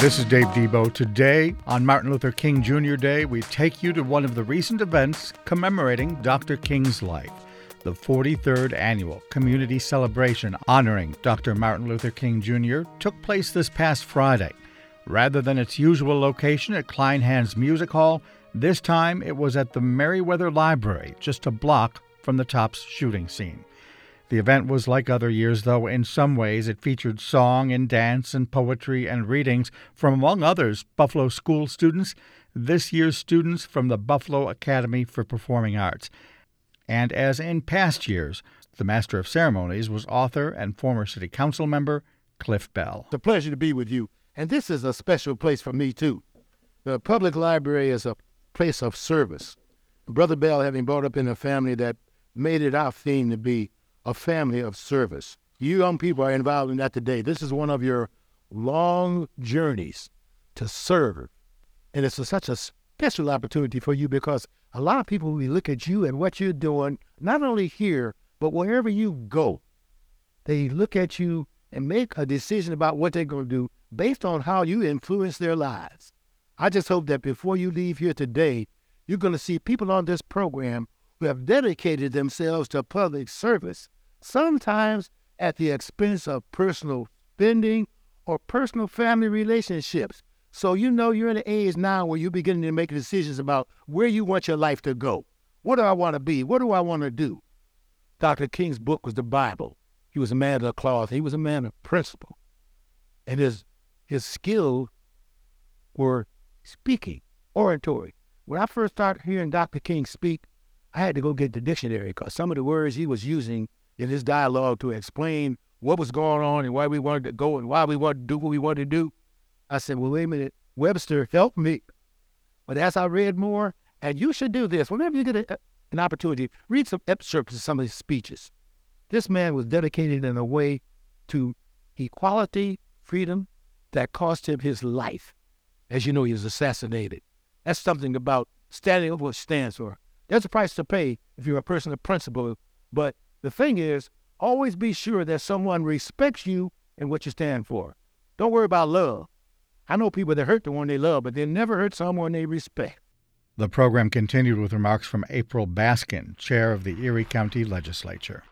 This is Dave Debo. Today, on Martin Luther King Jr. Day, we take you to one of the recent events commemorating Dr. King's life the 43rd annual community celebration honoring Dr. Martin Luther King Jr. took place this past Friday. Rather than its usual location at Kleinhans Music Hall, this time it was at the Merriweather Library, just a block from the Tops shooting scene. The event was like other years, though in some ways it featured song and dance and poetry and readings from, among others, Buffalo school students, this year's students from the Buffalo Academy for Performing Arts. And as in past years, the Master of Ceremonies was author and former City Council member Cliff Bell. It's a pleasure to be with you, and this is a special place for me, too. The public library is a place of service. Brother Bell, having brought up in a family that made it our theme to be a family of service. You young people are involved in that today. This is one of your long journeys to serve. And it's a, such a special opportunity for you because a lot of people will look at you and what you're doing, not only here, but wherever you go. They look at you and make a decision about what they're going to do based on how you influence their lives. I just hope that before you leave here today, you're going to see people on this program who have dedicated themselves to public service, sometimes at the expense of personal spending or personal family relationships. So you know you're in an age now where you're beginning to make decisions about where you want your life to go. What do I want to be? What do I want to do? Dr. King's book was the Bible. He was a man of the cloth. He was a man of principle. And his his skill were speaking, oratory. When I first started hearing Dr. King speak, I had to go get the dictionary because some of the words he was using in his dialogue to explain what was going on and why we wanted to go and why we wanted to do what we wanted to do. I said, well, wait a minute, Webster, help me. But as I read more, and you should do this, whenever you get a, an opportunity, read some excerpts of some of his speeches. This man was dedicated in a way to equality, freedom, that cost him his life. As you know, he was assassinated. That's something about standing up what stands for. There's a price to pay if you're a person of principle. But the thing is, always be sure that someone respects you and what you stand for. Don't worry about love. I know people that hurt the one they love, but they never hurt someone they respect. The program continued with remarks from April Baskin, chair of the Erie County Legislature.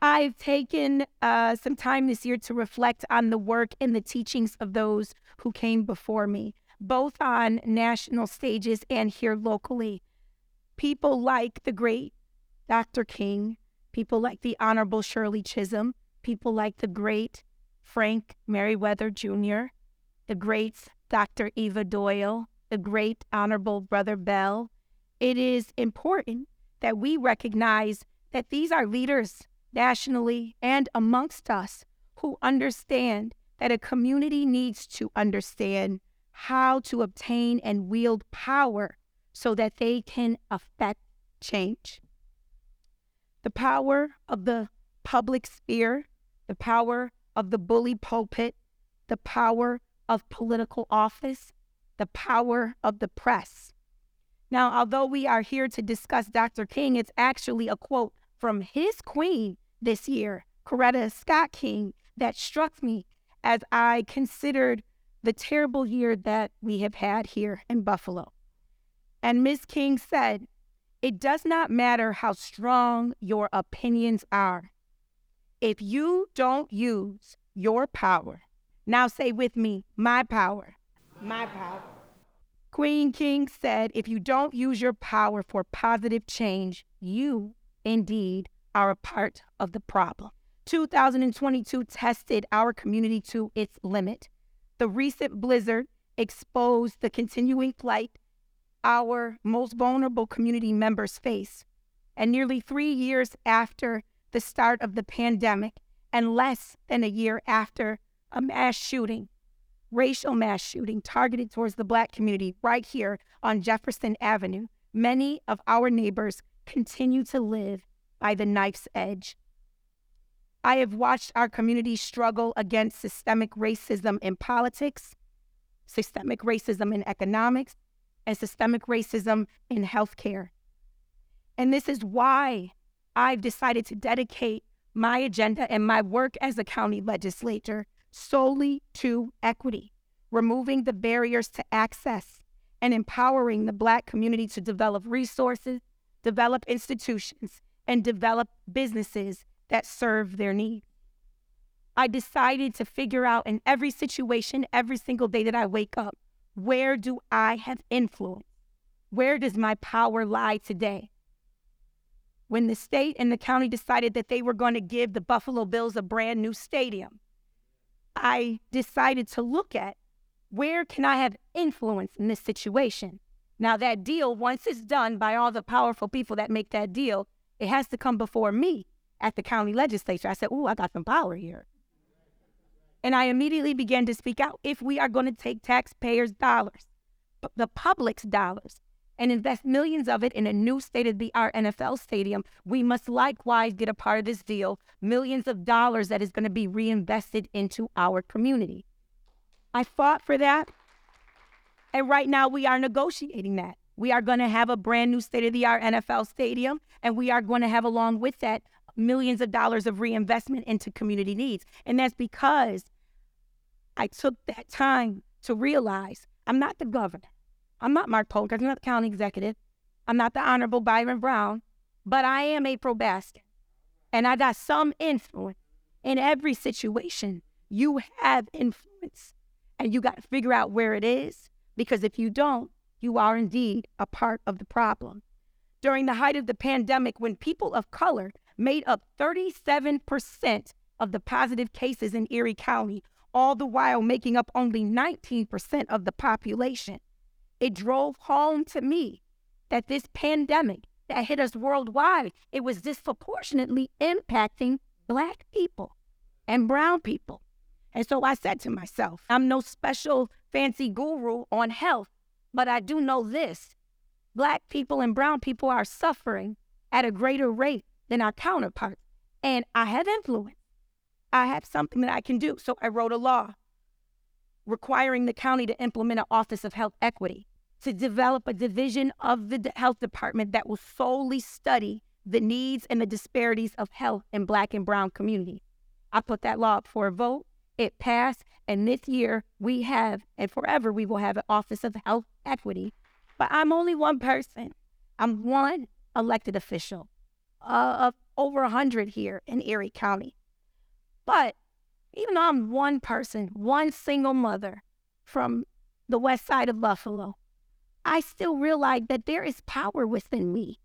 I've taken uh, some time this year to reflect on the work and the teachings of those who came before me, both on national stages and here locally people like the great Dr. King, people like the Honorable Shirley Chisholm, people like the great Frank Merriweather Jr., the great Dr. Eva Doyle, the great Honorable Brother Bell. It is important that we recognize that these are leaders nationally and amongst us who understand that a community needs to understand how to obtain and wield power so that they can affect change. The power of the public sphere, the power of the bully pulpit, the power of political office, the power of the press. Now, although we are here to discuss Dr. King, it's actually a quote from his queen this year, Coretta Scott King, that struck me as I considered the terrible year that we have had here in Buffalo. And Ms. King said, It does not matter how strong your opinions are. If you don't use your power, now say with me, my power, my power. Queen King said, If you don't use your power for positive change, you indeed are a part of the problem. 2022 tested our community to its limit. The recent blizzard exposed the continuing plight our most vulnerable community members face. And nearly three years after the start of the pandemic, and less than a year after a mass shooting, racial mass shooting targeted towards the Black community right here on Jefferson Avenue, many of our neighbors continue to live by the knife's edge. I have watched our community struggle against systemic racism in politics, systemic racism in economics, and systemic racism in healthcare. And this is why I've decided to dedicate my agenda and my work as a county legislator solely to equity, removing the barriers to access and empowering the Black community to develop resources, develop institutions, and develop businesses that serve their needs. I decided to figure out in every situation, every single day that I wake up, where do I have influence? Where does my power lie today? When the state and the county decided that they were going to give the Buffalo Bills a brand new stadium, I decided to look at where can I have influence in this situation? Now, that deal, once it's done by all the powerful people that make that deal, it has to come before me at the county legislature. I said, Ooh, I got some power here. And I immediately began to speak out. If we are going to take taxpayers' dollars, the public's dollars, and invest millions of it in a new state of the art NFL stadium, we must likewise get a part of this deal, millions of dollars that is going to be reinvested into our community. I fought for that. And right now we are negotiating that. We are going to have a brand new state of the art NFL stadium, and we are going to have, along with that, millions of dollars of reinvestment into community needs. And that's because I took that time to realize I'm not the governor. I'm not Mark Polk. I'm not the county executive. I'm not the Honorable Byron Brown, but I am April Baskin. And I got some influence in every situation. You have influence, and you got to figure out where it is, because if you don't, you are indeed a part of the problem. During the height of the pandemic, when people of color made up 37% of the positive cases in Erie County, all the while making up only 19% of the population. It drove home to me that this pandemic that hit us worldwide, it was disproportionately impacting Black people and Brown people. And so I said to myself, I'm no special fancy guru on health, but I do know this Black people and Brown people are suffering at a greater rate than our counterparts. And I have influence. I have something that I can do. So I wrote a law requiring the county to implement an Office of Health Equity to develop a division of the health department that will solely study the needs and the disparities of health in Black and Brown communities. I put that law up for a vote. It passed. And this year we have, and forever we will have an Office of Health Equity. But I'm only one person. I'm one elected official uh, of over 100 here in Erie County. But even though I'm one person, one single mother from the west side of Buffalo, I still realize that there is power within me.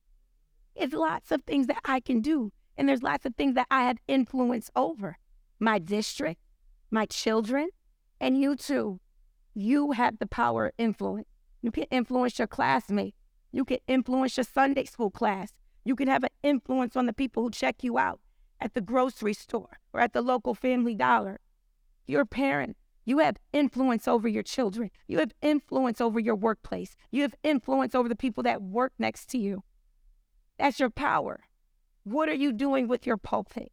There's lots of things that I can do, and there's lots of things that I have influence over. My district, my children, and you too. You have the power influence. You can influence your classmates. You can influence your Sunday school class. You can have an influence on the people who check you out at the grocery store or at the local family dollar. You're a parent. You have influence over your children. You have influence over your workplace. You have influence over the people that work next to you. That's your power. What are you doing with your pulpit?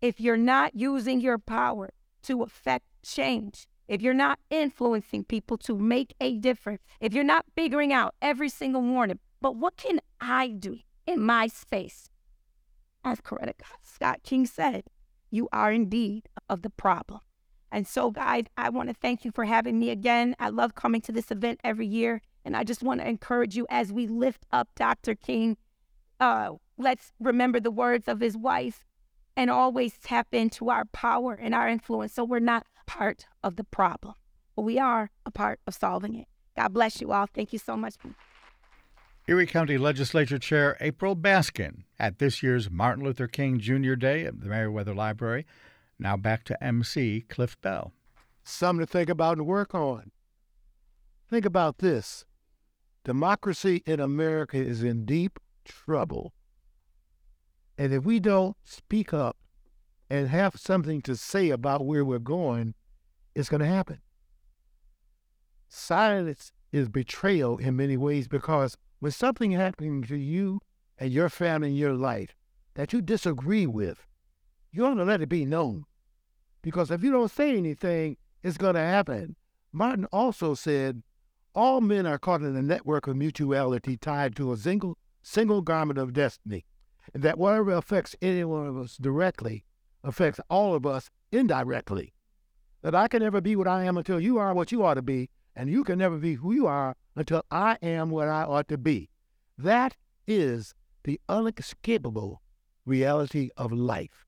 If you're not using your power to affect change, if you're not influencing people to make a difference, if you're not figuring out every single morning, but what can I do? In my space. As Coretta Scott King said, you are indeed of the problem. And so, guys, I want to thank you for having me again. I love coming to this event every year. And I just want to encourage you as we lift up Dr. King, uh, let's remember the words of his wife and always tap into our power and our influence so we're not part of the problem, but we are a part of solving it. God bless you all. Thank you so much. Erie County Legislature Chair April Baskin at this year's Martin Luther King Jr. Day at the Merriweather Library. Now back to MC Cliff Bell. Something to think about and work on. Think about this democracy in America is in deep trouble. And if we don't speak up and have something to say about where we're going, it's going to happen. Silence is betrayal in many ways because when something happens to you and your family in your life that you disagree with, you ought to let it be known. Because if you don't say anything, it's going to happen. Martin also said, all men are caught in a network of mutuality tied to a single, single garment of destiny, and that whatever affects any one of us directly affects all of us indirectly. That I can never be what I am until you are what you ought to be, and you can never be who you are until I am what I ought to be. That is the unescapable reality of life.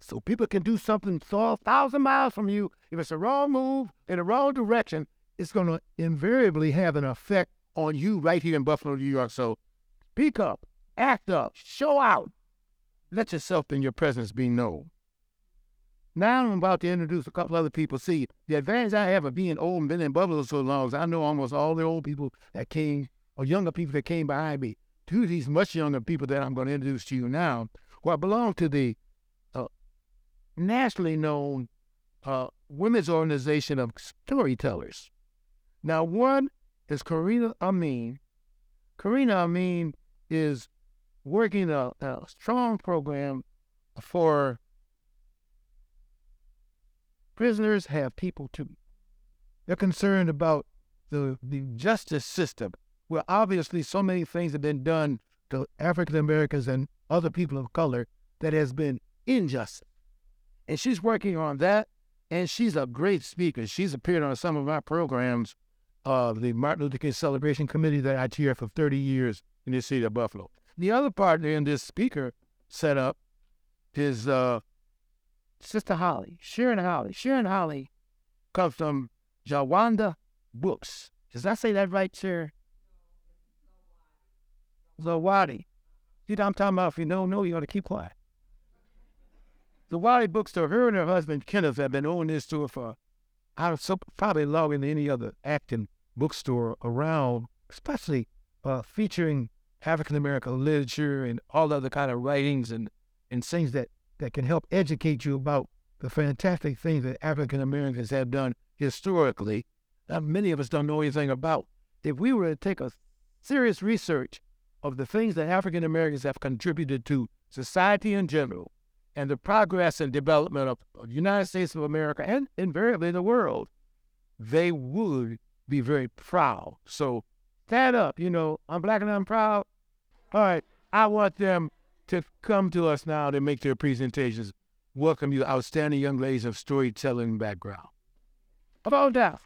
So people can do something so a thousand miles from you. If it's a wrong move in the wrong direction, it's going to invariably have an effect on you right here in Buffalo, New York. So speak up, act up, show out. Let yourself and your presence be known. Now I'm about to introduce a couple other people. See, the advantage I have of being old and been in Buffalo so long is I know almost all the old people that came, or younger people that came behind me. Two of these much younger people that I'm going to introduce to you now, who I belong to the uh, nationally known uh, women's organization of storytellers. Now, one is Karima Amin. Karima Amin is working a, a strong program for prisoners have people too. They're concerned about the, the justice system, where obviously so many things have been done to African Americans and other people of color that has been injustice. And she's working on that, and she's a great speaker. She's appeared on some of my programs of the Martin Luther King Celebration Committee that I chair for 30 years in the city of Buffalo. The other partner in this speaker setup is uh, Sister Holly, Sharon Holly. Sharon Holly comes from Jawanda Books. Does I say that right, sir? Zawadi. You know I'm talking about? If you don't know, you ought to keep quiet. The Zawadi Bookstore, her and her husband Kenneth have been owning this store for I so probably longer than any other acting bookstore around, especially uh, featuring African American literature and all other kind of writings and, and things that that can help educate you about the fantastic things that African Americans have done historically that many of us don't know anything about. If we were to take a serious research of the things that African Americans have contributed to society in general and the progress and development of, of the United States of America and invariably the world, they would be very proud. So stand up, you know, I'm black and I'm proud. All right, I want them to come to us now to make their presentations. Welcome you, outstanding young ladies of storytelling background. About that.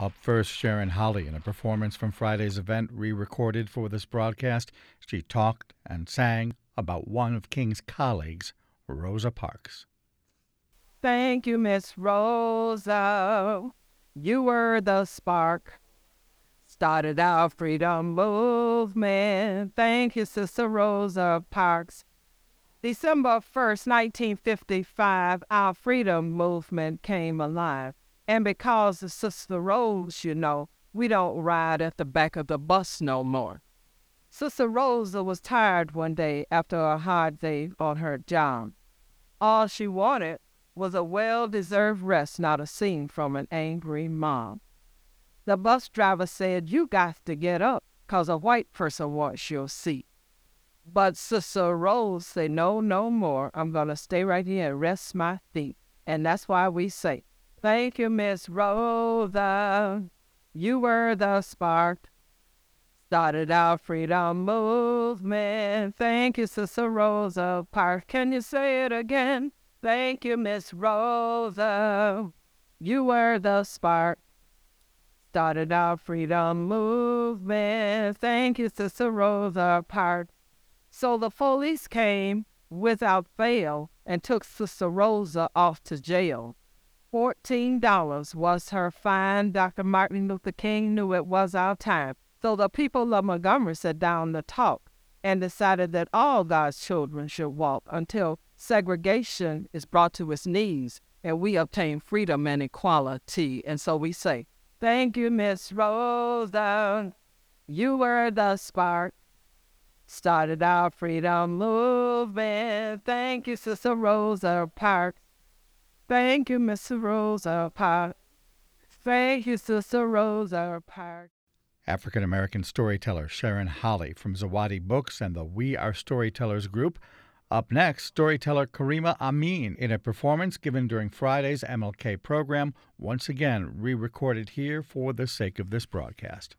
Up first, Sharon Holly in a performance from Friday's event re recorded for this broadcast. She talked and sang about one of King's colleagues, Rosa Parks. Thank you, Miss Rosa. You were the spark started our freedom movement. Thank you, Sister Rosa Parks. December 1st, 1955, our freedom movement came alive. And because of Sister Rose, you know, we don't ride at the back of the bus no more. Sister Rosa was tired one day after a hard day on her job. All she wanted was a well deserved rest, not a scene from an angry mom. The bus driver said, You got to get up because a white person wants your seat. But Sister Rose said, No, no more. I'm going to stay right here and rest my feet. And that's why we say, Thank you, Miss Rosa. You were the spark. Started our freedom movement. Thank you, Sister Rosa Parks. Can you say it again? Thank you, Miss Rosa. You were the spark started our freedom movement. Thank you, Sister Rosa Parks. So the police came without fail and took Sister Rosa off to jail. $14 was her fine. Dr. Martin Luther King knew it was our time. So the people of Montgomery sat down to talk and decided that all God's children should walk until segregation is brought to its knees and we obtain freedom and equality. And so we say, Thank you, Miss Rosa. You were the spark. Started our freedom movement. Thank you, Sister Rosa Parks. Thank you, Miss Rosa Parks. Thank you, Sister Rosa Parks. African American storyteller Sharon Holly from Zawadi Books and the We Are Storytellers group. Up next, storyteller Karima Amin in a performance given during Friday's MLK program, once again re recorded here for the sake of this broadcast.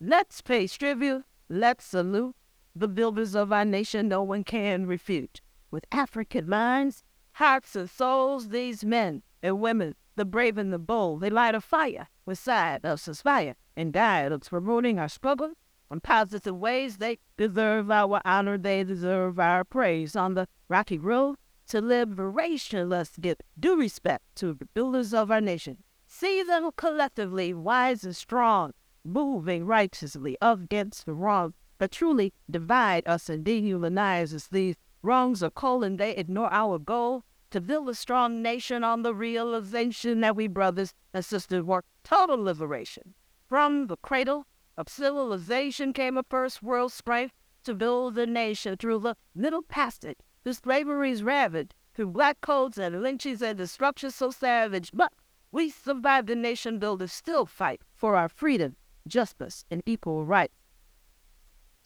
Let's pay tribute, let's salute the builders of our nation no one can refute. With African minds, hearts, and souls, these men and women, the brave and the bold, they light a fire with side of aspire and of promoting our struggle in positive ways. They deserve our honor, they deserve our praise. On the rocky road to liberation, let's give due respect to the builders of our nation. See them collectively, wise and strong, moving righteously against the wrong, that truly divide us and dehumanize us. These wrongs are cold and they ignore our goal to build a strong nation on the realization that we brothers and sisters work total liberation. From the cradle of civilization came a first world strength to build the nation through the middle passage. The slavery's ravaged through black codes and lynchings and destruction so savage. But we survived the nation builders still fight for our freedom, justice, and equal rights.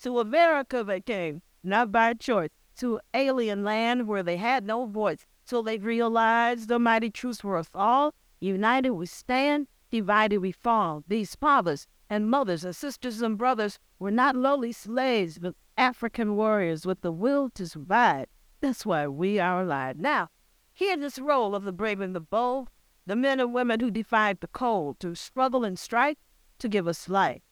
To America they came, not by choice, to alien land where they had no voice, till they realized the mighty truths for us all. United we stand, divided we fall. These fathers and mothers and sisters and brothers were not lowly slaves, but African warriors with the will to survive. That's why we are alive. Now, hear this roll of the brave and the bold, the men and women who defied the cold, to struggle and strike, to give us life.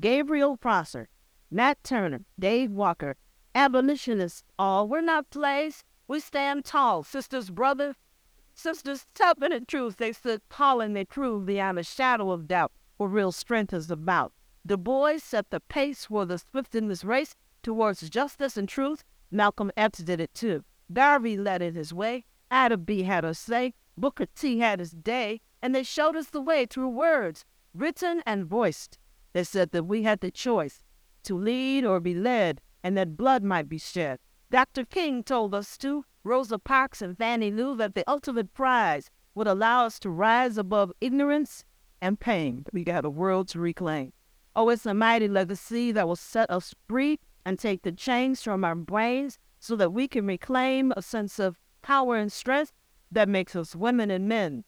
Gabriel Prosser, Nat Turner, Dave Walker, abolitionists all, we're not slaves. We stand tall, sisters, brothers, Sisters, tough in the truth, they stood tall and they proved beyond a shadow of doubt what real strength is about. Du Bois set the pace for the swift in this race towards justice and truth. Malcolm X did it too. Garvey led it his way. Ida B had her say. Booker T had his day. And they showed us the way through words, written and voiced. They said that we had the choice to lead or be led, and that blood might be shed. Dr. King told us to Rosa Parks and Fannie Lou that the ultimate prize would allow us to rise above ignorance and pain. We got a world to reclaim. Oh, it's a mighty legacy that will set us free and take the chains from our brains so that we can reclaim a sense of power and strength that makes us women and men.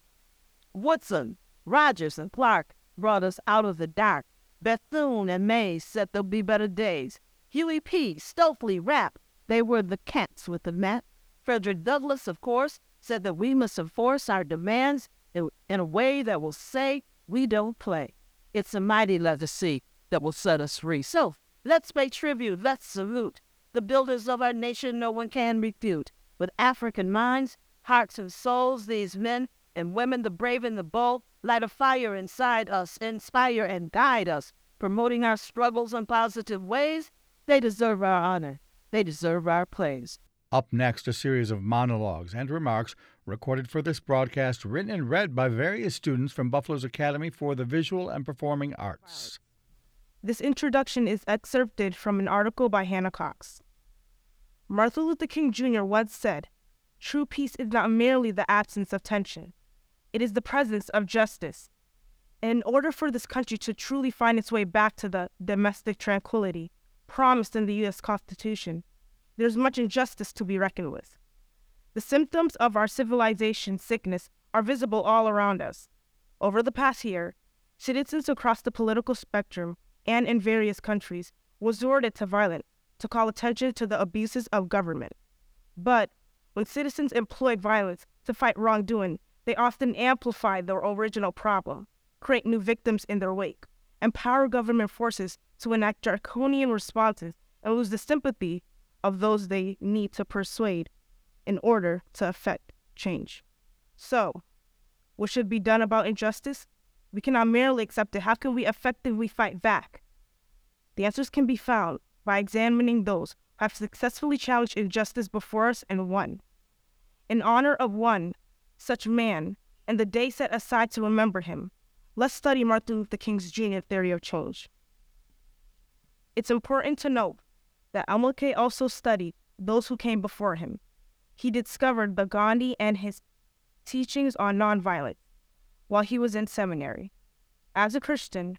Woodson, Rogers, and Clark brought us out of the dark. Bethune and Mays said there'll be better days. Huey P., Stokely, Rap, they were the cats with the mat. Frederick Douglass, of course, said that we must enforce our demands in, in a way that will say we don't play. It's a mighty legacy that will set us free. So let's pay tribute, let's salute the builders of our nation no one can refute. With African minds, hearts, and souls, these men and women, the brave and the bold, light a fire inside us, inspire and guide us, promoting our struggles in positive ways. They deserve our honor. They deserve our praise. Up next, a series of monologues and remarks recorded for this broadcast, written and read by various students from Buffalo's Academy for the Visual and Performing Arts. This introduction is excerpted from an article by Hannah Cox. Martin Luther King Jr. once said, True peace is not merely the absence of tension, it is the presence of justice. In order for this country to truly find its way back to the domestic tranquility promised in the U.S. Constitution, there's much injustice to be reckoned with. The symptoms of our civilization sickness are visible all around us. Over the past year, citizens across the political spectrum and in various countries resorted to violence to call attention to the abuses of government. But when citizens employ violence to fight wrongdoing, they often amplify their original problem, create new victims in their wake, empower government forces to enact draconian responses, and lose the sympathy of those they need to persuade in order to effect change. So, what should be done about injustice? We cannot merely accept it. How can we effectively fight back? The answers can be found by examining those who have successfully challenged injustice before us and won. In honor of one such man and the day set aside to remember him, let's study Martin Luther King's genius theory of change. It's important to note that MLK also studied those who came before him. He discovered the Gandhi and his teachings on nonviolence while he was in seminary. As a Christian,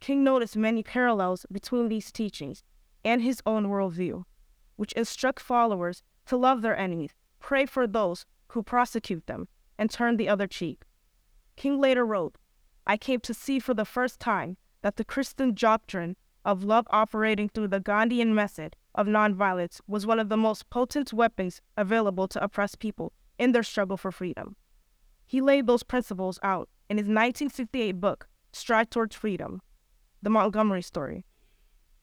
King noticed many parallels between these teachings and his own worldview, which instruct followers to love their enemies, pray for those who prosecute them, and turn the other cheek. King later wrote, I came to see for the first time that the Christian doctrine of love operating through the Gandhian method of nonviolence was one of the most potent weapons available to oppressed people in their struggle for freedom. He laid those principles out in his 1968 book, Stride Towards Freedom, The Montgomery Story.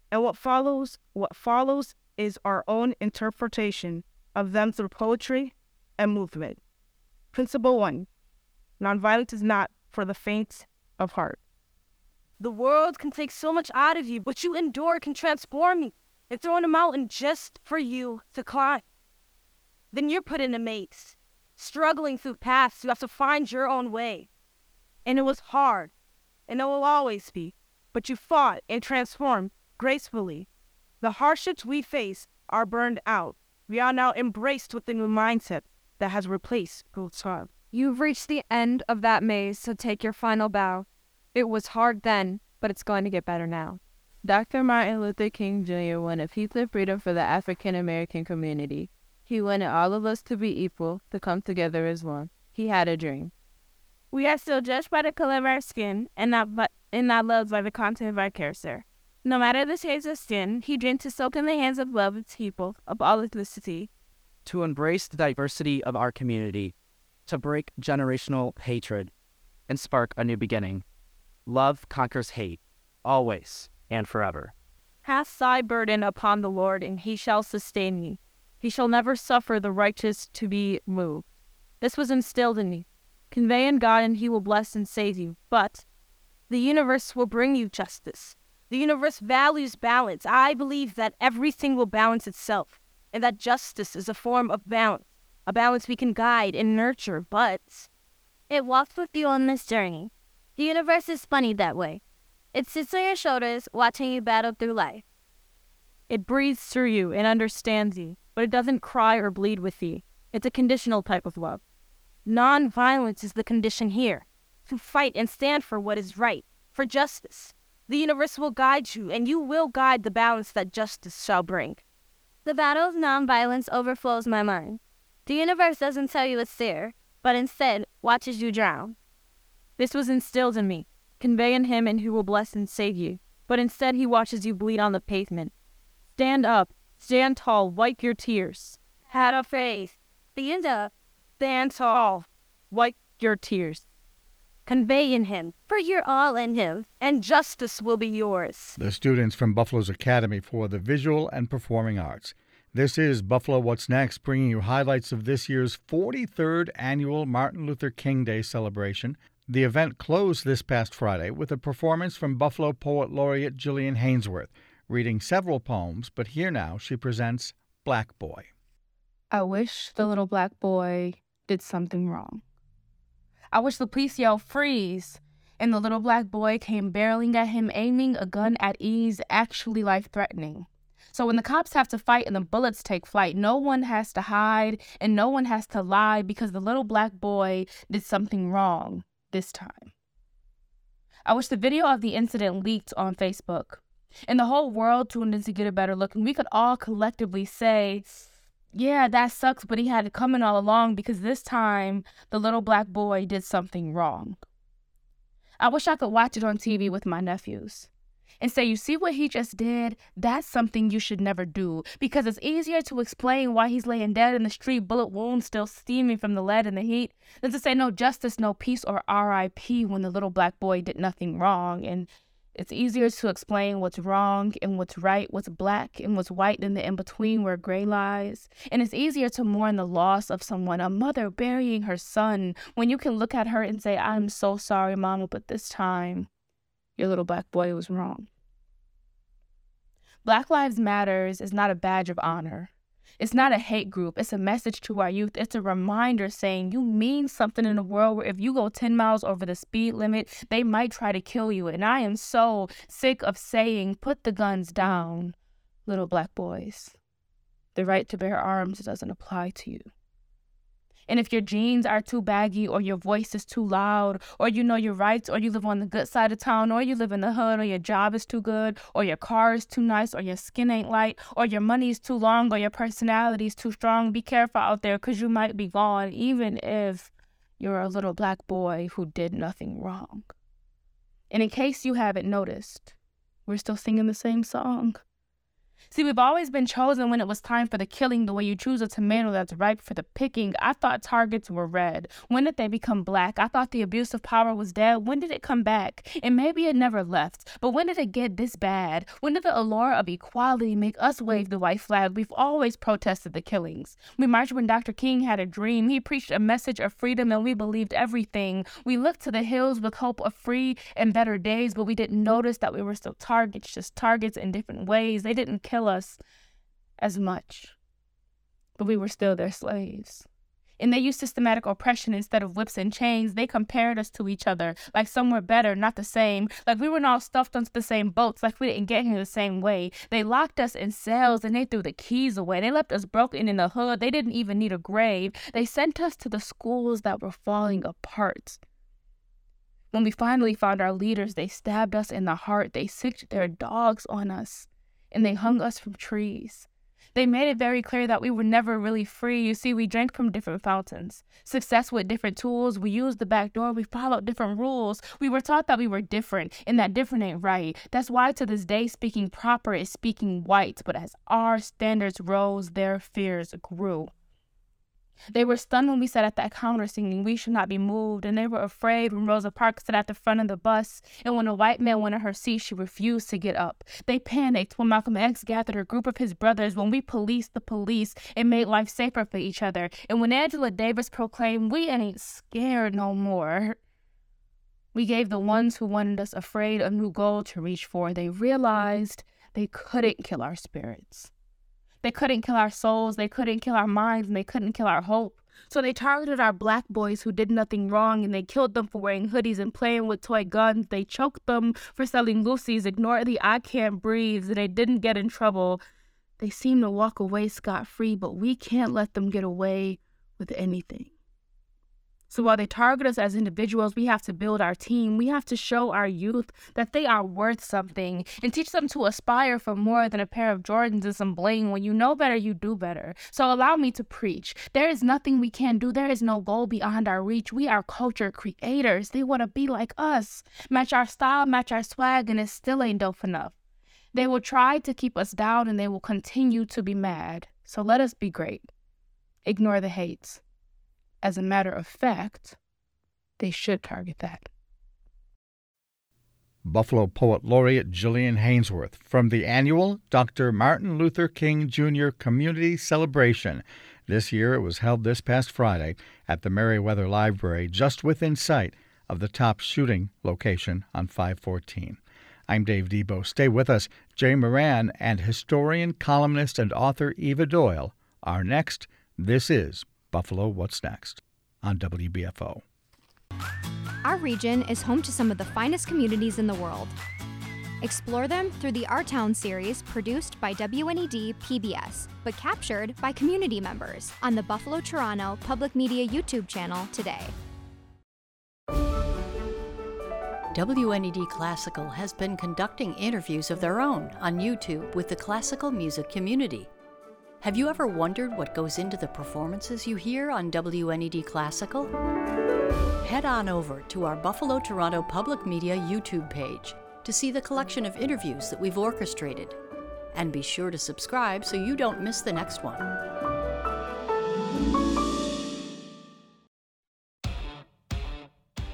And what follows, what follows is our own interpretation of them through poetry and movement. Principle 1. Nonviolence is not for the faint of heart. The world can take so much out of you. but you endure can transform you and throw in a mountain just for you to climb. Then you're put in a maze, struggling through paths you have to find your own way. And it was hard, and it will always be, but you fought and transformed gracefully. The hardships we face are burned out. We are now embraced with the new mindset that has replaced God's love. You've reached the end of that maze, so take your final bow. It was hard then, but it's going to get better now. Dr. Martin Luther King Jr. wanted peace and freedom for the African American community. He wanted all of us to be equal, to come together as one. He had a dream. We are still judged by the color of our skin and not, but, and not loved by the content of our character. No matter the shades of skin, he dreamed to soak in the hands of love its people of all ethnicity. To embrace the diversity of our community, to break generational hatred, and spark a new beginning. Love conquers hate, always and forever. Cast thy burden upon the Lord, and he shall sustain me. He shall never suffer the righteous to be moved. This was instilled in me. Convey in God, and he will bless and save you. But the universe will bring you justice. The universe values balance. I believe that everything will balance itself, and that justice is a form of balance, a balance we can guide and nurture, but it walks with you on this journey. The universe is funny that way. It sits on your shoulders, watching you battle through life. It breathes through you and understands you, but it doesn't cry or bleed with you. It's a conditional type of love. Non-violence is the condition here. To fight and stand for what is right, for justice. The universe will guide you, and you will guide the balance that justice shall bring. The battle of nonviolence overflows my mind. The universe doesn't tell you it's there, but instead watches you drown. This was instilled in me. Convey in him and who will bless and save you. But instead he watches you bleed on the pavement. Stand up, stand tall, wipe your tears. Had a faith. Stand up, stand tall, wipe your tears. Convey in him, for you're all in him, and justice will be yours. The students from Buffalo's Academy for the Visual and Performing Arts. This is Buffalo What's Next, bringing you highlights of this year's 43rd annual Martin Luther King Day celebration. The event closed this past Friday with a performance from Buffalo Poet Laureate Jillian Hanesworth, reading several poems, but here now she presents Black Boy. I wish the little black boy did something wrong. I wish the police yelled freeze, and the little black boy came barreling at him, aiming a gun at ease, actually life threatening. So when the cops have to fight and the bullets take flight, no one has to hide and no one has to lie because the little black boy did something wrong this time. I wish the video of the incident leaked on Facebook and the whole world tuned in to get a better look, and we could all collectively say, yeah, that sucks, but he had it coming all along because this time the little black boy did something wrong. I wish I could watch it on TV with my nephews and say, You see what he just did? That's something you should never do because it's easier to explain why he's laying dead in the street, bullet wounds still steaming from the lead and the heat, than to say no justice, no peace, or RIP when the little black boy did nothing wrong. And it's easier to explain what's wrong and what's right, what's black and what's white than the in between where gray lies. And it's easier to mourn the loss of someone, a mother burying her son, when you can look at her and say, I'm so sorry, mama, but this time your little black boy was wrong. Black Lives Matters is not a badge of honor. It's not a hate group. It's a message to our youth. It's a reminder saying you mean something in a world where if you go 10 miles over the speed limit, they might try to kill you. And I am so sick of saying, put the guns down, little black boys. The right to bear arms doesn't apply to you. And if your jeans are too baggy or your voice is too loud or you know your rights or you live on the good side of town or you live in the hood or your job is too good or your car is too nice or your skin ain't light or your money is too long or your personality is too strong, be careful out there because you might be gone even if you're a little black boy who did nothing wrong. And in case you haven't noticed, we're still singing the same song. See, we've always been chosen when it was time for the killing, the way you choose a tomato that's ripe for the picking. I thought targets were red. When did they become black? I thought the abuse of power was dead. When did it come back? And maybe it never left. But when did it get this bad? When did the allure of equality make us wave the white flag? We've always protested the killings. We marched when Dr. King had a dream. He preached a message of freedom and we believed everything. We looked to the hills with hope of free and better days, but we didn't notice that we were still targets, just targets in different ways. They didn't kill us as much, but we were still their slaves. And they used systematic oppression instead of whips and chains. They compared us to each other, like some were better, not the same. Like we weren't all stuffed onto the same boats, like we didn't get here the same way. They locked us in cells and they threw the keys away. They left us broken in the hood. They didn't even need a grave. They sent us to the schools that were falling apart. When we finally found our leaders, they stabbed us in the heart. They sicked their dogs on us and they hung us from trees. They made it very clear that we were never really free. You see, we drank from different fountains. Success with different tools. We used the back door. We followed different rules. We were taught that we were different and that different ain't right. That's why to this day, speaking proper is speaking white. But as our standards rose, their fears grew. They were stunned when we sat at that counter singing We Should Not Be Moved, and they were afraid when Rosa Parks sat at the front of the bus, and when a white man went in her seat, she refused to get up. They panicked when Malcolm X gathered a group of his brothers, when we policed the police and made life safer for each other, and when Angela Davis proclaimed, We ain't scared no more. We gave the ones who wanted us afraid a new goal to reach for. They realized they couldn't kill our spirits. They couldn't kill our souls, they couldn't kill our minds, and they couldn't kill our hope. So they targeted our black boys who did nothing wrong and they killed them for wearing hoodies and playing with toy guns. They choked them for selling loosies, ignored the I can't breathe, and they didn't get in trouble. They seem to walk away scot free, but we can't let them get away with anything. So while they target us as individuals, we have to build our team. We have to show our youth that they are worth something and teach them to aspire for more than a pair of Jordans and some bling. When you know better, you do better. So allow me to preach. There is nothing we can do. There is no goal beyond our reach. We are culture creators. They want to be like us, match our style, match our swag, and it still ain't dope enough. They will try to keep us down and they will continue to be mad. So let us be great. Ignore the hates. As a matter of fact, they should target that. Buffalo Poet Laureate Jillian Hanesworth from the annual Dr. Martin Luther King Jr. Community Celebration. This year it was held this past Friday at the Merriweather Library, just within sight of the Tops shooting location on 514. I'm Dave Debo. Stay with us. Jay Moran and historian, columnist, and author Eva Doyle are next. This is Buffalo What's Next on WBFO. Our region is home to some of the finest communities in the world. Explore them through the Our Town series produced by WNED PBS, but captured by community members on the Buffalo Toronto Public Media YouTube channel today. WNED Classical has been conducting interviews of their own on YouTube with the classical music community. Have you ever wondered what goes into the performances you hear on WNED Classical? Head on over to our Buffalo Toronto Public Media YouTube page to see the collection of interviews that we've orchestrated. And be sure to subscribe so you don't miss the next one.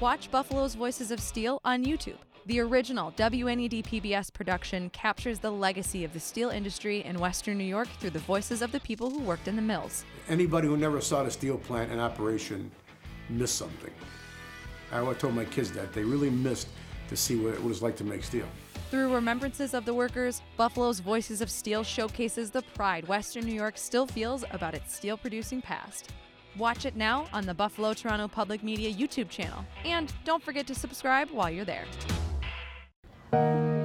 Watch Buffalo's Voices of Steel on YouTube. The original WNED PBS production captures the legacy of the steel industry in Western New York through the voices of the people who worked in the mills. Anybody who never saw the steel plant in operation missed something. I always told my kids that they really missed to see what it was like to make steel. Through remembrances of the workers, Buffalo's Voices of Steel showcases the pride Western New York still feels about its steel producing past. Watch it now on the Buffalo Toronto Public Media YouTube channel. And don't forget to subscribe while you're there.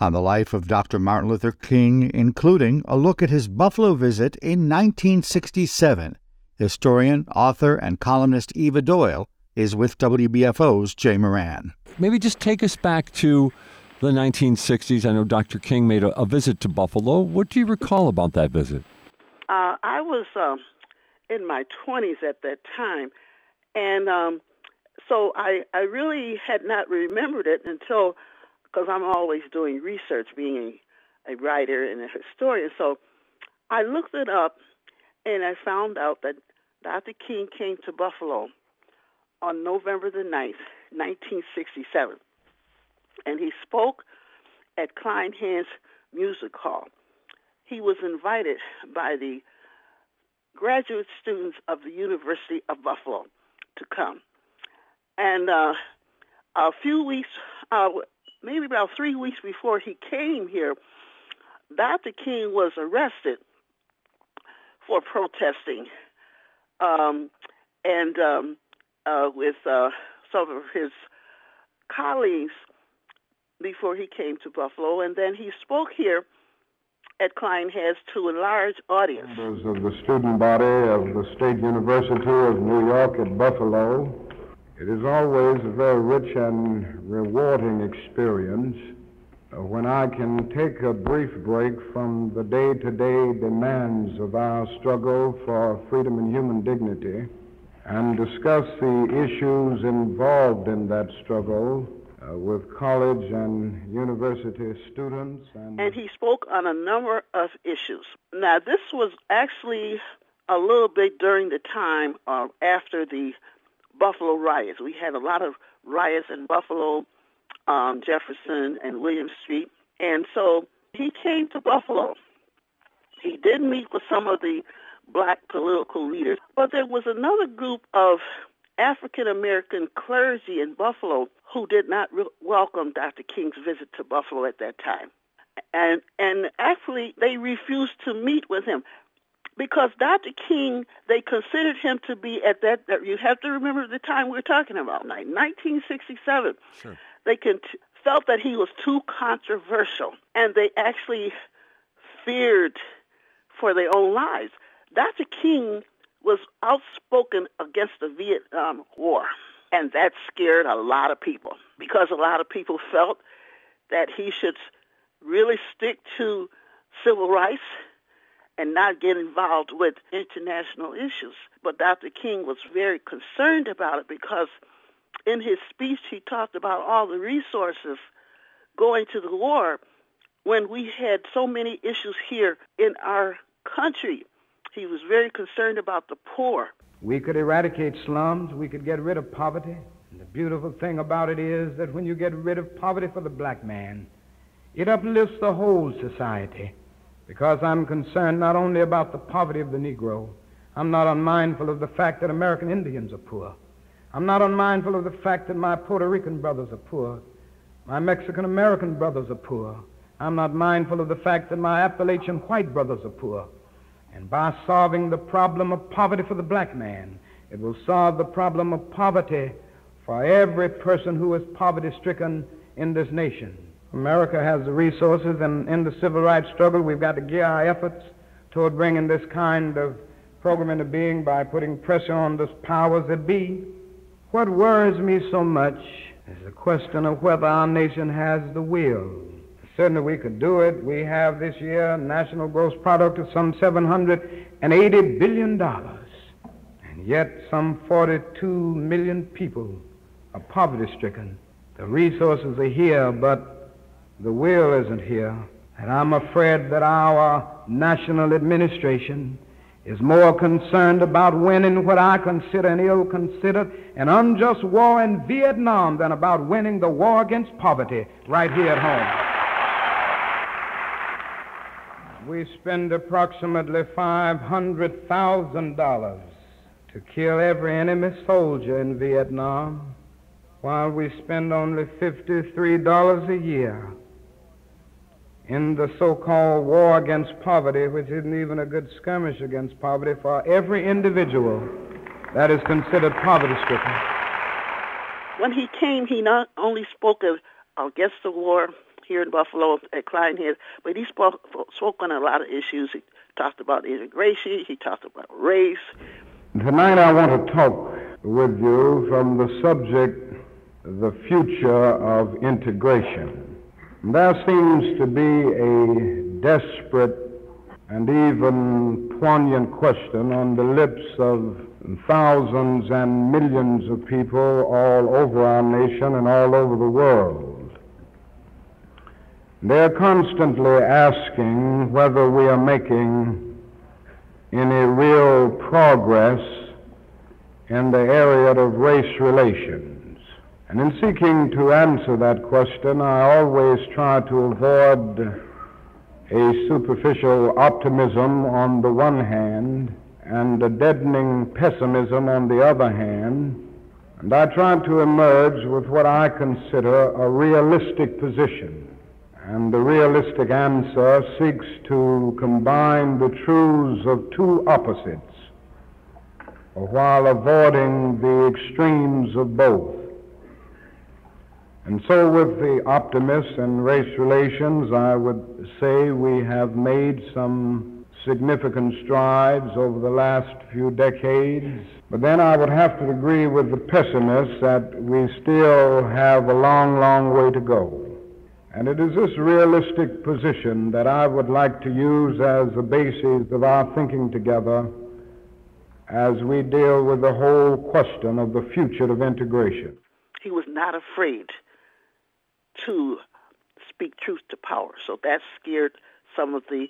on the life of Dr. Martin Luther King, including a look at his Buffalo visit in 1967 Historian, author, and columnist Eva Doyle is with WBFO's Jay Moran. Maybe just take us back to the 1960s. I know Dr. King made a, a visit to Buffalo. What do you recall about that visit? Uh, I was uh, in my 20s at that time, and um, so I, I really had not remembered it until, because I'm always doing research, being a, writer and a historian. So I looked it up and I found out that Dr. King came to Buffalo on November the 9th, 1967. And he spoke at Kleinhans Music Hall. He was invited by the graduate students of the University of Buffalo to come. And uh, a few weeks, uh, maybe about three weeks before he came here, Dr. King was arrested for protesting, um, and um, uh, with uh, some of his colleagues before he came to Buffalo, and then he spoke here at Kleinhans to a large audience. Members of the student body of the State University of New York at Buffalo, it is always a very rich and rewarding experience uh, when I can take a brief break from the day to day demands of our struggle for freedom and human dignity and discuss the issues involved in that struggle uh, with college and university students. And, and he spoke on a number of issues. Now, this was actually a little bit during the time uh, after the Buffalo riots. We had a lot of riots in Buffalo um, Jefferson and William Street. And so he came to Buffalo. He did meet with some of the black political leaders, but there was another group of African American clergy in Buffalo who did not re- welcome Dr. King's visit to Buffalo at that time. And and actually they refused to meet with him because Dr. King, they considered him to be at that. You have to remember the time we're talking about, 1967. Sure they can t- felt that he was too controversial, and they actually feared for their own lives. Dr. King was outspoken against the Vietnam War, and that scared a lot of people because a lot of people felt that he should really stick to civil rights and not get involved with international issues. But Dr. King was very concerned about it because in his speech, he talked about all the resources going to the war when we had so many issues here in our country. He was very concerned about the poor. We could eradicate slums. We could get rid of poverty. And the beautiful thing about it is that when you get rid of poverty for the black man, it uplifts the whole society. Because I'm concerned not only about the poverty of the Negro, I'm not unmindful of the fact that American Indians are poor. I'm not unmindful of the fact that my Puerto Rican brothers are poor. My Mexican American brothers are poor. I'm not mindful of the fact that my Appalachian white brothers are poor. And by solving the problem of poverty for the black man, it will solve the problem of poverty for every person who is poverty stricken in this nation. America has the resources, and in the civil rights struggle, we've got to gear our efforts toward bringing this kind of program into being by putting pressure on the powers that be what worries me so much is the question of whether our nation has the will. Certainly we could do it. We have this year a national gross product of some $780 billion. And yet some 42 million people are poverty stricken. The resources are here, but the will isn't here. And I'm afraid that our national administration is more concerned about winning what I consider an ill-considered and unjust war in Vietnam than about winning the war against poverty right here at home. We spend approximately $500,000 to kill every enemy soldier in Vietnam, while we spend only $53 a year in the so-called war against poverty, which isn't even a good skirmish against poverty for every individual that is considered poverty-stricken. When he came, he not only spoke of against the war here in Buffalo at Kleinhans, but he spoke, spoke on a lot of issues. He talked about integration. He talked about race. Tonight I want to talk with you from the subject, the future of integration. There seems to be a desperate and even poignant question on the lips of thousands and millions of people all over our nation and all over the world. They're constantly asking whether we are making any real progress in the area of race relations. And in seeking to answer that question, I always try to avoid a superficial optimism on the one hand and a deadening pessimism on the other hand. And I try to emerge with what I consider a realistic position and the realistic answer seeks to combine the truths of two opposites while avoiding the extremes of both. And so, with the optimists and race relations, I would say we have made some significant strides over the last few decades. But then I would have to agree with the pessimists that we still have a long, long way to go. And it is this realistic position that I would like to use as the basis of our thinking together as we deal with the whole question of the future of integration. He was not afraid to speak truth to power, so that scared some of the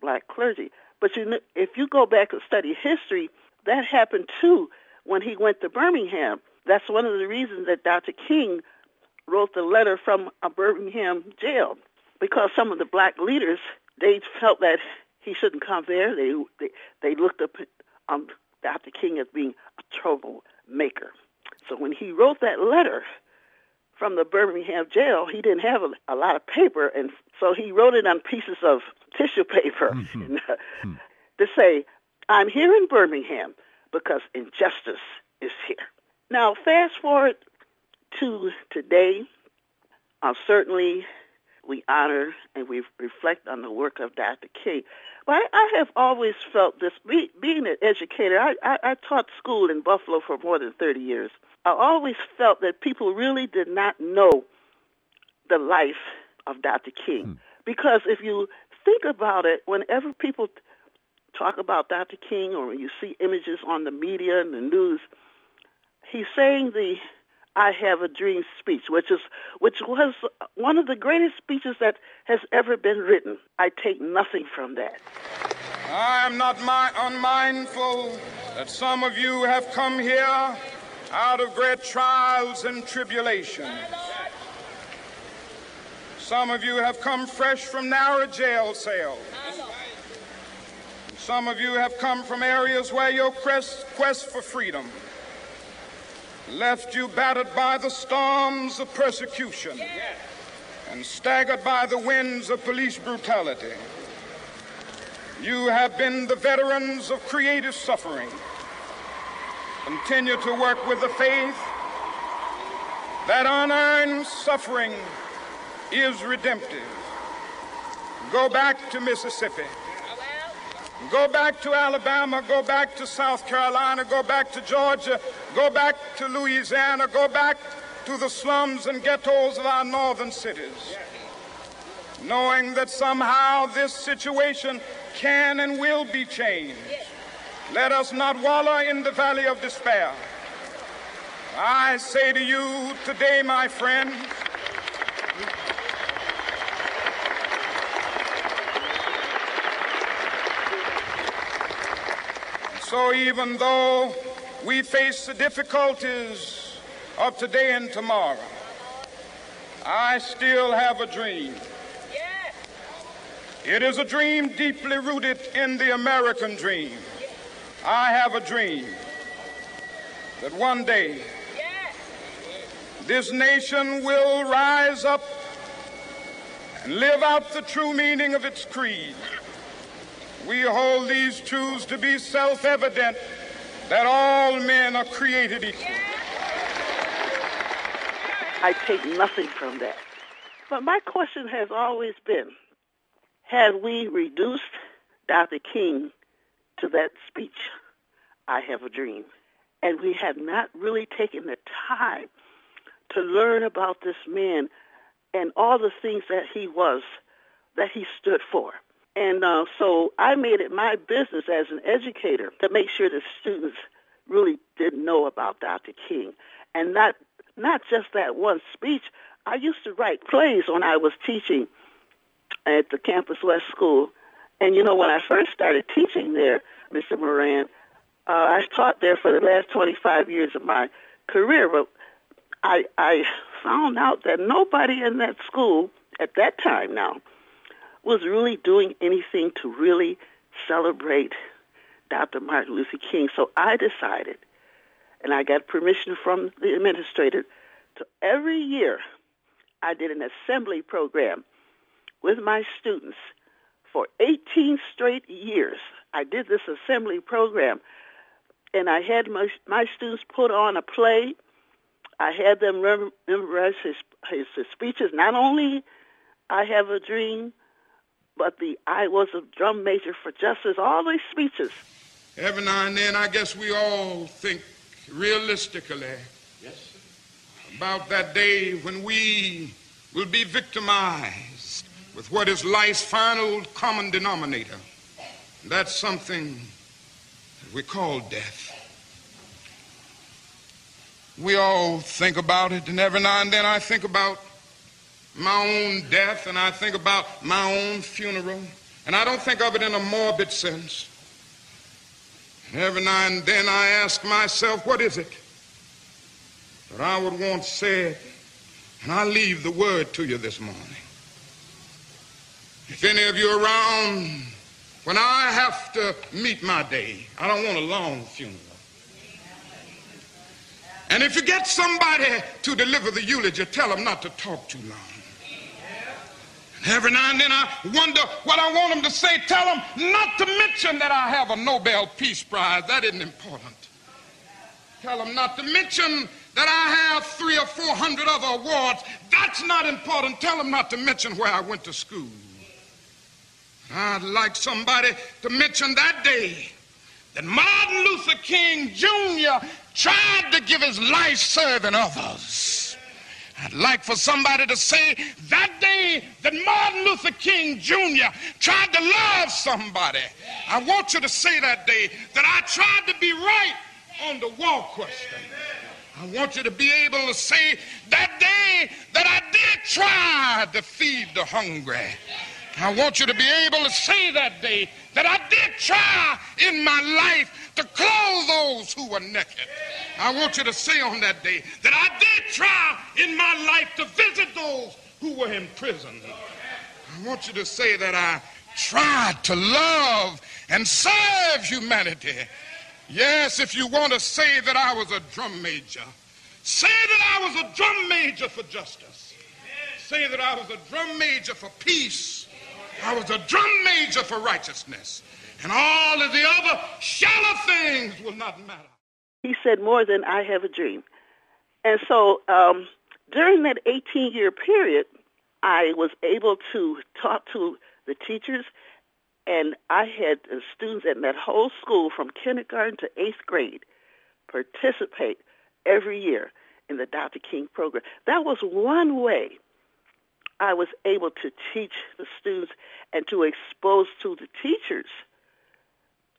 black clergy. But you know, if you go back and study history, that happened too when he went to Birmingham. That's one of the reasons that Dr. King wrote the letter from a Birmingham jail because some of the black leaders they felt that he shouldn't come there. They they, they looked up Dr. King as being a troublemaker. So when he wrote that letter from the Birmingham jail, he didn't have a, a lot of paper, and so he wrote it on pieces of tissue paper mm-hmm. and, uh, mm-hmm. to say, "I'm here in Birmingham because injustice is here." Now, fast forward to today, uh, certainly we honor and we reflect on the work of Dr. King. But I, have always felt this, be, being an educator, I, I, I taught school in Buffalo for more than 30 years. I always felt that people really did not know the life of Dr. King. Hmm. Because if you think about it, whenever people talk about Dr. King or you see images on the media and the news, he's saying the I Have a Dream speech, which is which was one of the greatest speeches that has ever been written. I take nothing from that. I am not my, unmindful that some of you have come here out of great trials and tribulations. Some of you have come fresh from narrow jail cells. Some of you have come from areas where your quest, quest for freedom left you battered by the storms of persecution and staggered by the winds of police brutality. You have been the veterans of creative suffering. Continue to work with the faith that unearned suffering is redemptive. Go back to Mississippi. Go back to Alabama, go back to South Carolina, go back to Georgia, go back to Louisiana, go back to the slums and ghettos of our northern cities. Knowing that somehow this situation can and will be changed. Let us not wallow in the valley of despair. I say to you today, my friends, So even though we face the difficulties of today and tomorrow, I still have a dream. It is a dream deeply rooted in the American dream. I have a dream that one day this nation will rise up and live out the true meaning of its creed. We hold these truths to be self evident that all men are created equal. I take nothing from that. But my question has always been had we reduced Dr. King to that speech, I have a dream, and we have not really taken the time to learn about this man and all the things that he was, that he stood for. And uh, so I made it my business as an educator to make sure the students really did know about Dr. King, and not not just that one speech. I used to write plays when I was teaching at the Campus West School, and you know when I first started teaching there, Mr. Moran, uh, I taught there for the last 25 years of my career, but I I found out that nobody in that school at that time now was really doing anything to really celebrate Dr. Martin Luther King. So I decided, and I got permission from the administrator, to every year I did an assembly program with my students for 18 straight years. I did this assembly program, and I had my, my students put on a play I had them memorize his, his, his speeches. Not only I have a dream, but the I was a drum major for justice. All these speeches. Every now and then, I guess we all think realistically yes. about that day when we will be victimized with what is life's final common denominator. That's something that we call death we all think about it, and every now and then I think about my own death and I think about my own funeral, and I don't think of it in a morbid sense. And every now and then I ask myself, what is it that I would want said? And I leave the word to you this morning. If any of you around when I have to meet my day, I don't want a long funeral. And if you get somebody to deliver the eulogy, tell them not to talk too long. And every now and then I wonder what I want them to say. Tell them not to mention that I have a Nobel Peace Prize. That isn't important. Tell them not to mention that I have three or four hundred other awards. That's not important. Tell them not to mention where I went to school. I'd like somebody to mention that day that Martin Luther King Jr tried to give his life serving others. I'd like for somebody to say that day that Martin Luther King Jr. tried to love somebody. I want you to say that day that I tried to be right on the war question. I want you to be able to say that day that I did try to feed the hungry. I want you to be able to say that day that I did try in my life to clothe those who were naked. I want you to say on that day that I did try in my life to visit those who were in prison. I want you to say that I tried to love and serve humanity. Yes, if you want to say that I was a drum major, say that I was a drum major for justice. Say that I was a drum major for peace I was a drum major for righteousness. And all of the other shallow things will not matter. He said more than I have a dream. And so um, during that 18 year period, I was able to talk to the teachers, and I had students in that whole school from kindergarten to eighth grade participate every year in the Dr. King program. That was one way I was able to teach the students and to expose to the teachers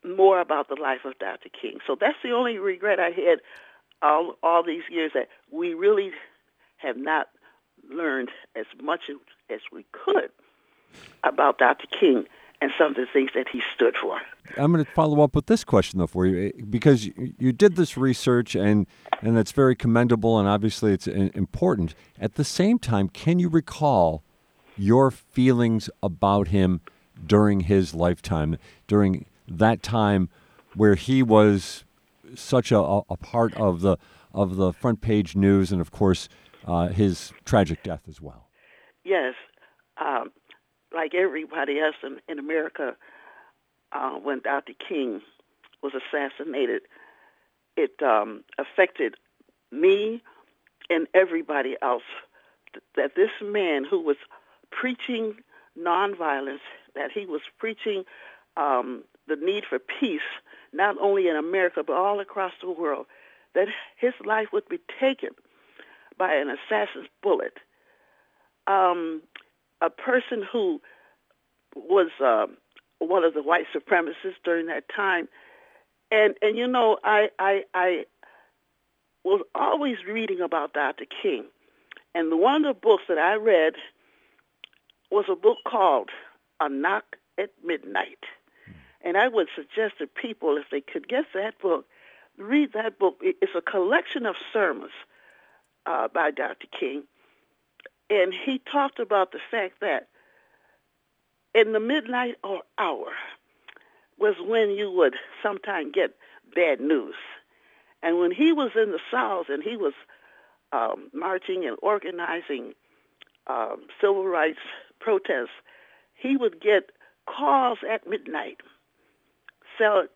more about the life of Dr. King. So that's the only regret I had all all these years that we really have not learned as much as we could about Dr. King and some of the things that he stood for. I'm going to follow up with this question though for you eh, because you did this research and and that's very commendable and obviously it's eh, important. At the same time, can you recall your feelings about him during his lifetime, during that time where he was such a, a part of the of the front page news and of course uh, his tragic death as well? Yes. Um, like everybody else in, in America, uh, when Dr. King was assassinated, it um, affected me and everybody else. That this man who was preaching nonviolence, that he was preaching um, the need for peace, not only in America but all across the world, that his life would be taken by an assassin's bullet. Um, a person who was uh, one of the white supremacists during that time, and and you know I I I was always reading about Dr. King, and one of the books that I read was a book called A Knock at Midnight, and I would suggest to people if they could get that book, read that book. It's a collection of sermons uh, by Dr. King and he talked about the fact that in the midnight or hour was when you would sometimes get bad news. And when he was in the South and he was um, marching and organizing um, civil rights protests, he would get calls at midnight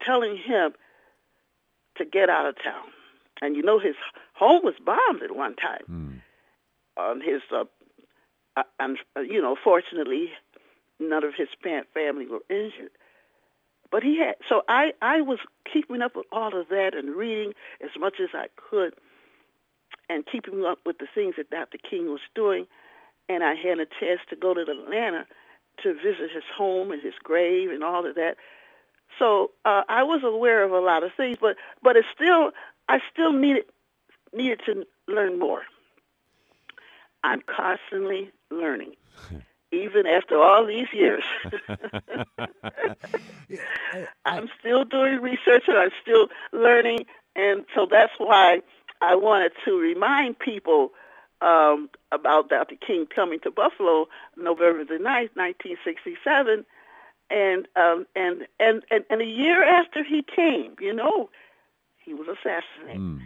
telling him to get out of town. And you know, his home was bombed at one time. Mm. His uh, uh, and uh, you know, fortunately, none of his family were injured. But he had so I I was keeping up with all of that and reading as much as I could, and keeping up with the things that Dr. King was doing. And I had a chance to go to Atlanta to visit his home and his grave and all of that. So uh, I was aware of a lot of things, but but it's still I still needed needed to learn more. I'm constantly learning, even after all these years. I'm still doing research and I'm still learning, and so that's why I wanted to remind people um, about Dr. King coming to Buffalo November the 9th, 1967. And, um, and and and and a year after he came, you know, he was assassinated. Mm.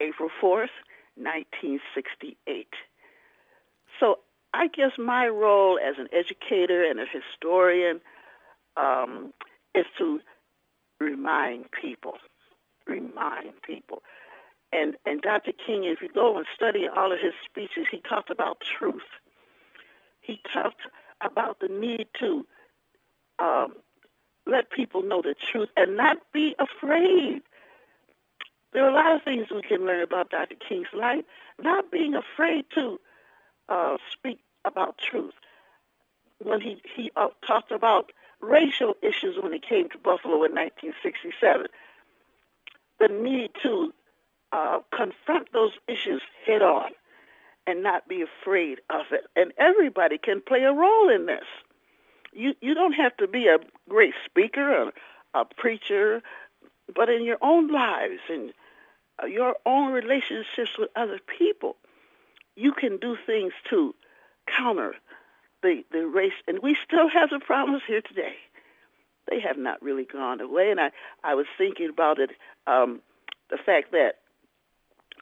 April fourth, nineteen sixty eight. So I guess my role as an educator and a historian um, is to remind people, remind people. And and Dr. King, if you go and study all of his speeches, he talked about truth. He talked about the need to um, let people know the truth and not be afraid. There are a lot of things we can learn about Dr. King's life. Not being afraid to uh, speak about truth. When he, he uh, talked about racial issues when he came to Buffalo in 1967, the need to uh, confront those issues head on and not be afraid of it. And everybody can play a role in this. You you don't have to be a great speaker or a preacher, but in your own lives and uh, your own relationships with other people, you can do things to counter the, the race. And we still have the problems here today. They have not really gone away. And I, I was thinking about it, um, the fact that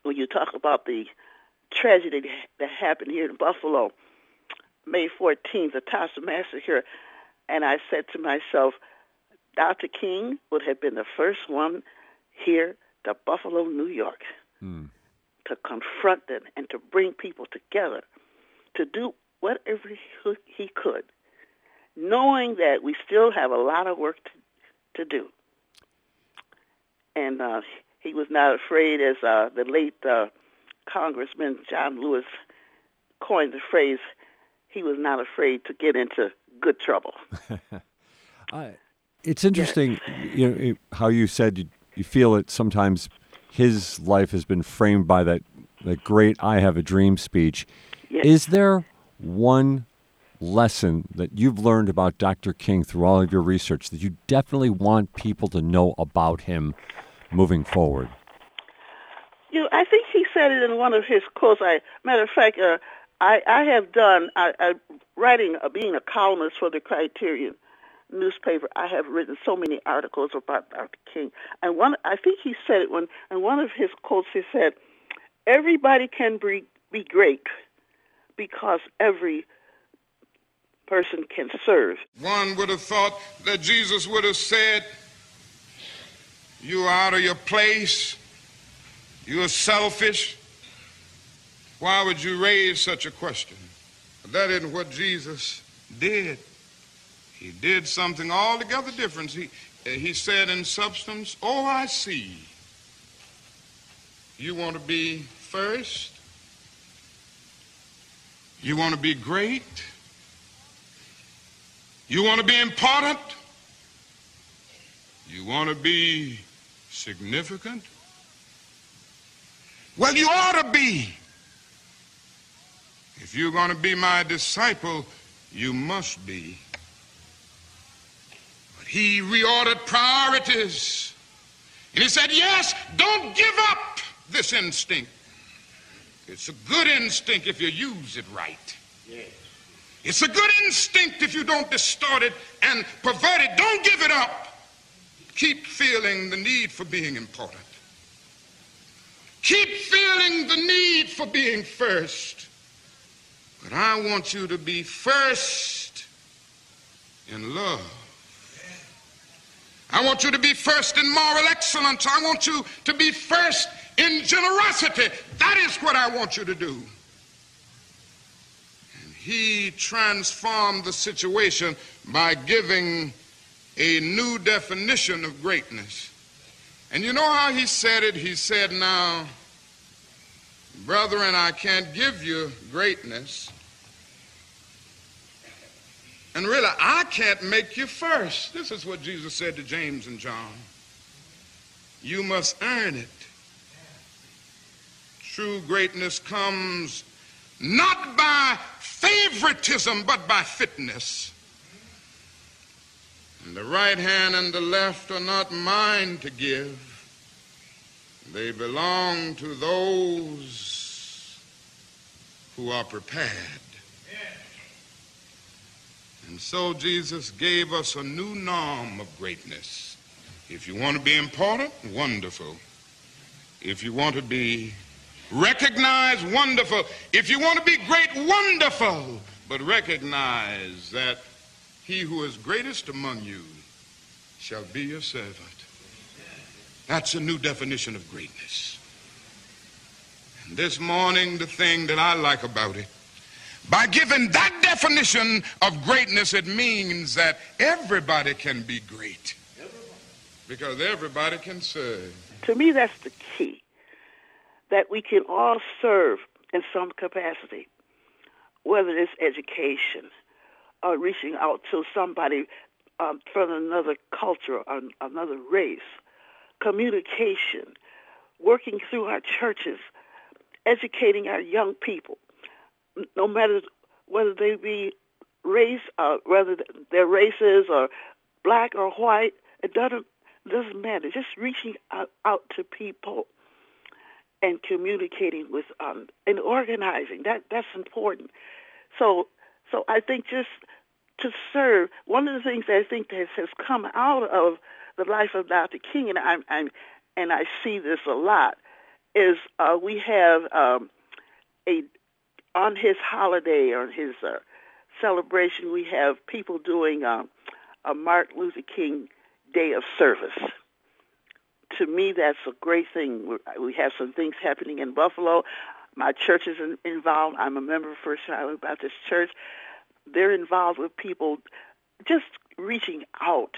when you talk about the tragedy that happened here in Buffalo, May 14th, the Tops massacre, and I said to myself, Dr. King would have been the first one here to Buffalo, New York. Mm to confront them and to bring people together to do whatever he could, knowing that we still have a lot of work to, to do. And uh, he was not afraid, as uh, the late uh, Congressman John Lewis coined the phrase, he was not afraid to get into good trouble. it's interesting yes. you know, how you said you, you feel it sometimes his life has been framed by that, that great I Have a Dream speech. Yes. Is there one lesson that you've learned about Dr. King through all of your research that you definitely want people to know about him moving forward? You know, I think he said it in one of his quotes. I, matter of fact, uh, I, I have done I, I, writing, uh, being a columnist for the Criterion newspaper. I have written so many articles about Dr. King, and one I think he said it when, and one of his quotes he said, "Everybody can be be great because every person can serve." One would have thought that Jesus would have said, "You are out of your place." You're selfish. Why would you raise such a question? That isn't what Jesus did. He did something altogether different. He, eh, he said in substance, Oh, I see. You want to be first? You want to be great? You want to be important? You want to be significant? Well, you ought to be. If you're going to be my disciple, you must be. But he reordered priorities. And he said, Yes, don't give up this instinct. It's a good instinct if you use it right. Yes. It's a good instinct if you don't distort it and pervert it. Don't give it up. Keep feeling the need for being important. Keep feeling the need for being first. But I want you to be first in love. I want you to be first in moral excellence. I want you to be first in generosity. That is what I want you to do. And he transformed the situation by giving a new definition of greatness. And you know how he said it? He said, Now, brethren, I can't give you greatness. And really, I can't make you first. This is what Jesus said to James and John. You must earn it. True greatness comes not by favoritism, but by fitness. And the right hand and the left are not mine to give. They belong to those who are prepared. And so Jesus gave us a new norm of greatness. If you want to be important, wonderful. If you want to be recognized, wonderful. If you want to be great, wonderful. But recognize that he who is greatest among you shall be your servant. That's a new definition of greatness. And this morning, the thing that I like about it, by giving that definition of greatness, it means that everybody can be great. Because everybody can serve. To me, that's the key. That we can all serve in some capacity, whether it's education, uh, reaching out to somebody um, from another culture or another race, communication, working through our churches, educating our young people, no matter whether they be race, uh, whether their races or black or white, it doesn't doesn't matter. Just reaching out, out to people and communicating with um, and organizing that that's important. So so I think just to serve. One of the things I think that has come out of the life of Dr. King, and I'm, I'm and I see this a lot, is uh, we have um, a on his holiday or his uh, celebration, we have people doing um, a Martin Luther King Day of Service. To me, that's a great thing. We have some things happening in Buffalo. My church is involved. I'm a member of First Shiloh Baptist Church they're involved with people just reaching out,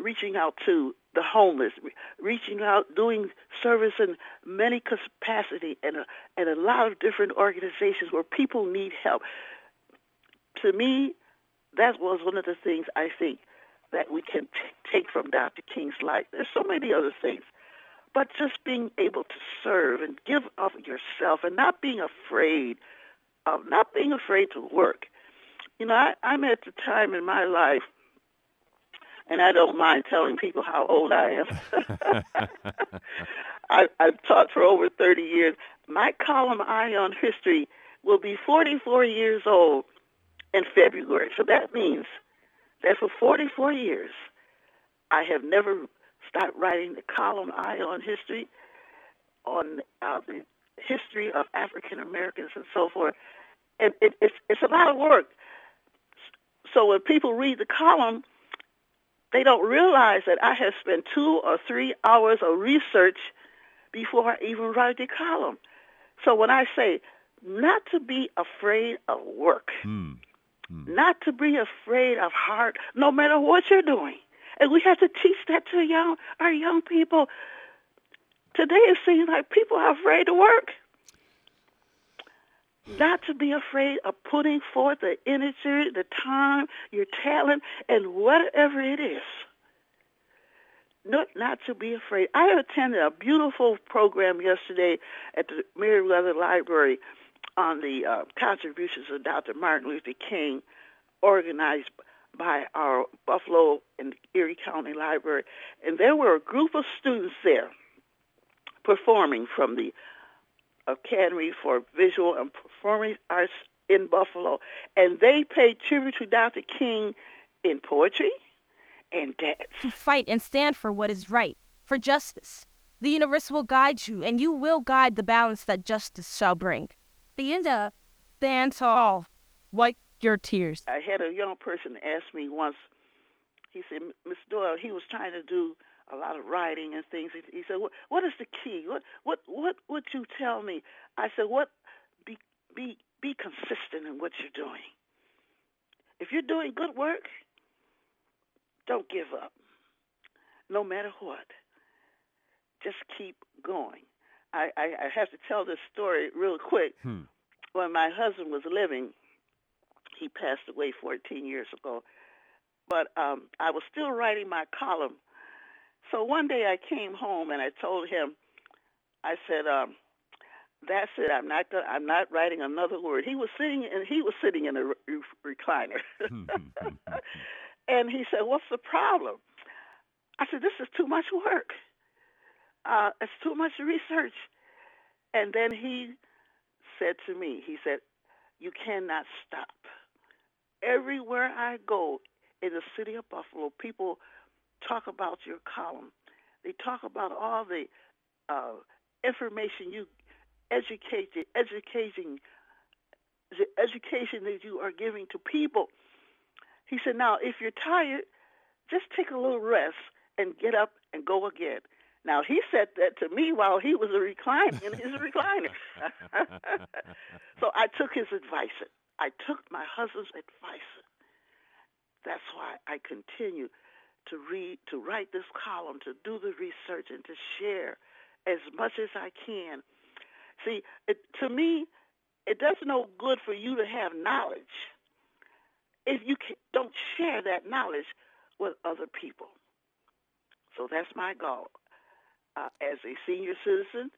reaching out to the homeless, reaching out, doing service in many capacity and a, and a lot of different organizations where people need help. To me, that was one of the things I think that we can t- take from Dr. King's life. There's so many other things, but just being able to serve and give of yourself and not being afraid of not being afraid to work You know, I, I'm at the time in my life, and I don't mind telling people how old I am. I, I've taught for over 30 years. My column, Eye on History, will be 44 years old in February. So that means that for 44 years, I have never stopped writing the column Eye on History on uh, the history of African Americans and so forth. And it, it's, it's a lot of work. So when people read the column, they don't realize that I have spent two or three hours of research before I even write the column. So when I say not to be afraid of work, Hmm. not to be afraid of hard, no matter what you're doing. And we have to teach that to young our young people. Today it seems like people are afraid to work. Not to be afraid of putting forth the energy, the time, your talent, and whatever it is. Not, not to be afraid. I attended a beautiful program yesterday at the Merriweather Library on the uh, contributions of Dr. Martin Luther King, organized by our Buffalo and Erie County Library. And there were a group of students there performing from the Academy for Visual and Performing Arts in Buffalo. And they paid tribute to Dr. King in poetry and dance. To fight and stand for what is right, for justice. The universe will guide you, and you will guide the balance that justice shall bring. Linda, stand tall. Wipe your tears. I had a young person ask me once, he said, Miss Doyle, he was trying to do a lot of writing and things. He, he said, what, what is the key? What, what, what would you tell me? I said, what, be, be, be consistent in what you're doing. If you're doing good work, don't give up, no matter what. Just keep going. I, I, I have to tell this story real quick. Hmm. When my husband was living, he passed away 14 years ago, but um, I was still writing my column. So one day I came home and I told him, I said, um, "That's it. I'm not. Gonna, I'm not writing another word." He was sitting and he was sitting in a re- recliner, and he said, "What's the problem?" I said, "This is too much work. Uh, it's too much research." And then he said to me, he said, "You cannot stop. Everywhere I go in the city of Buffalo, people talk about your column. They talk about all the uh, information you educate, the educating, the education that you are giving to people." He said, "Now, if you're tired, just take a little rest and get up and go again." Now he said that to me while he was a recliner in his recliner. so I took his advice. I took my husband's advice. That's why I continue to read, to write this column, to do the research, and to share as much as I can. See, it, to me, it does no good for you to have knowledge if you can, don't share that knowledge with other people. So that's my goal. Uh, as a senior citizen,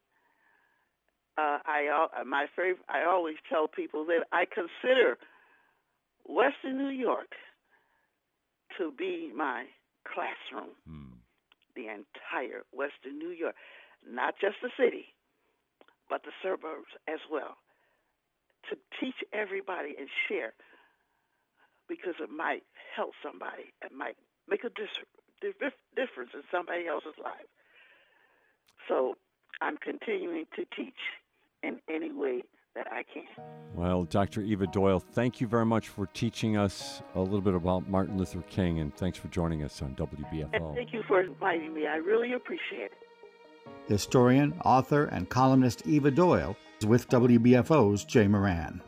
uh, I uh, my favorite. I always tell people that I consider Western New York to be my classroom. Hmm. The entire Western New York, not just the city, but the suburbs as well. To teach everybody and share, because it might help somebody. It might make a dis- difference in somebody else's life. So I'm continuing to teach in any way that I can. Well, Dr. Eva Doyle, thank you very much for teaching us a little bit about Martin Luther King, and thanks for joining us on And WBFO. thank you for inviting me. I really appreciate it. Historian, author, and columnist Eva Doyle is with WBFO's Jay Moran.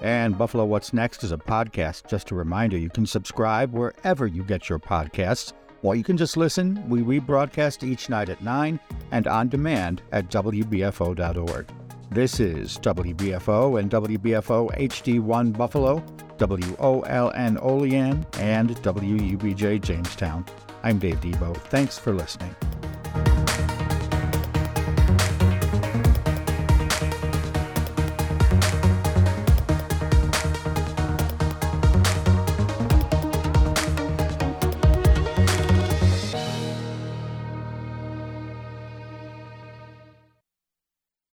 And Buffalo What's Next is a podcast. Just a reminder, you can subscribe wherever you get your podcasts, or you can just listen. We rebroadcast each night at 9 and on demand at WBFO.org. This is WBFO and WBFO HD1 Buffalo, WOLN Olean, and WUBJ Jamestown. I'm Dave Debo. Thanks for listening.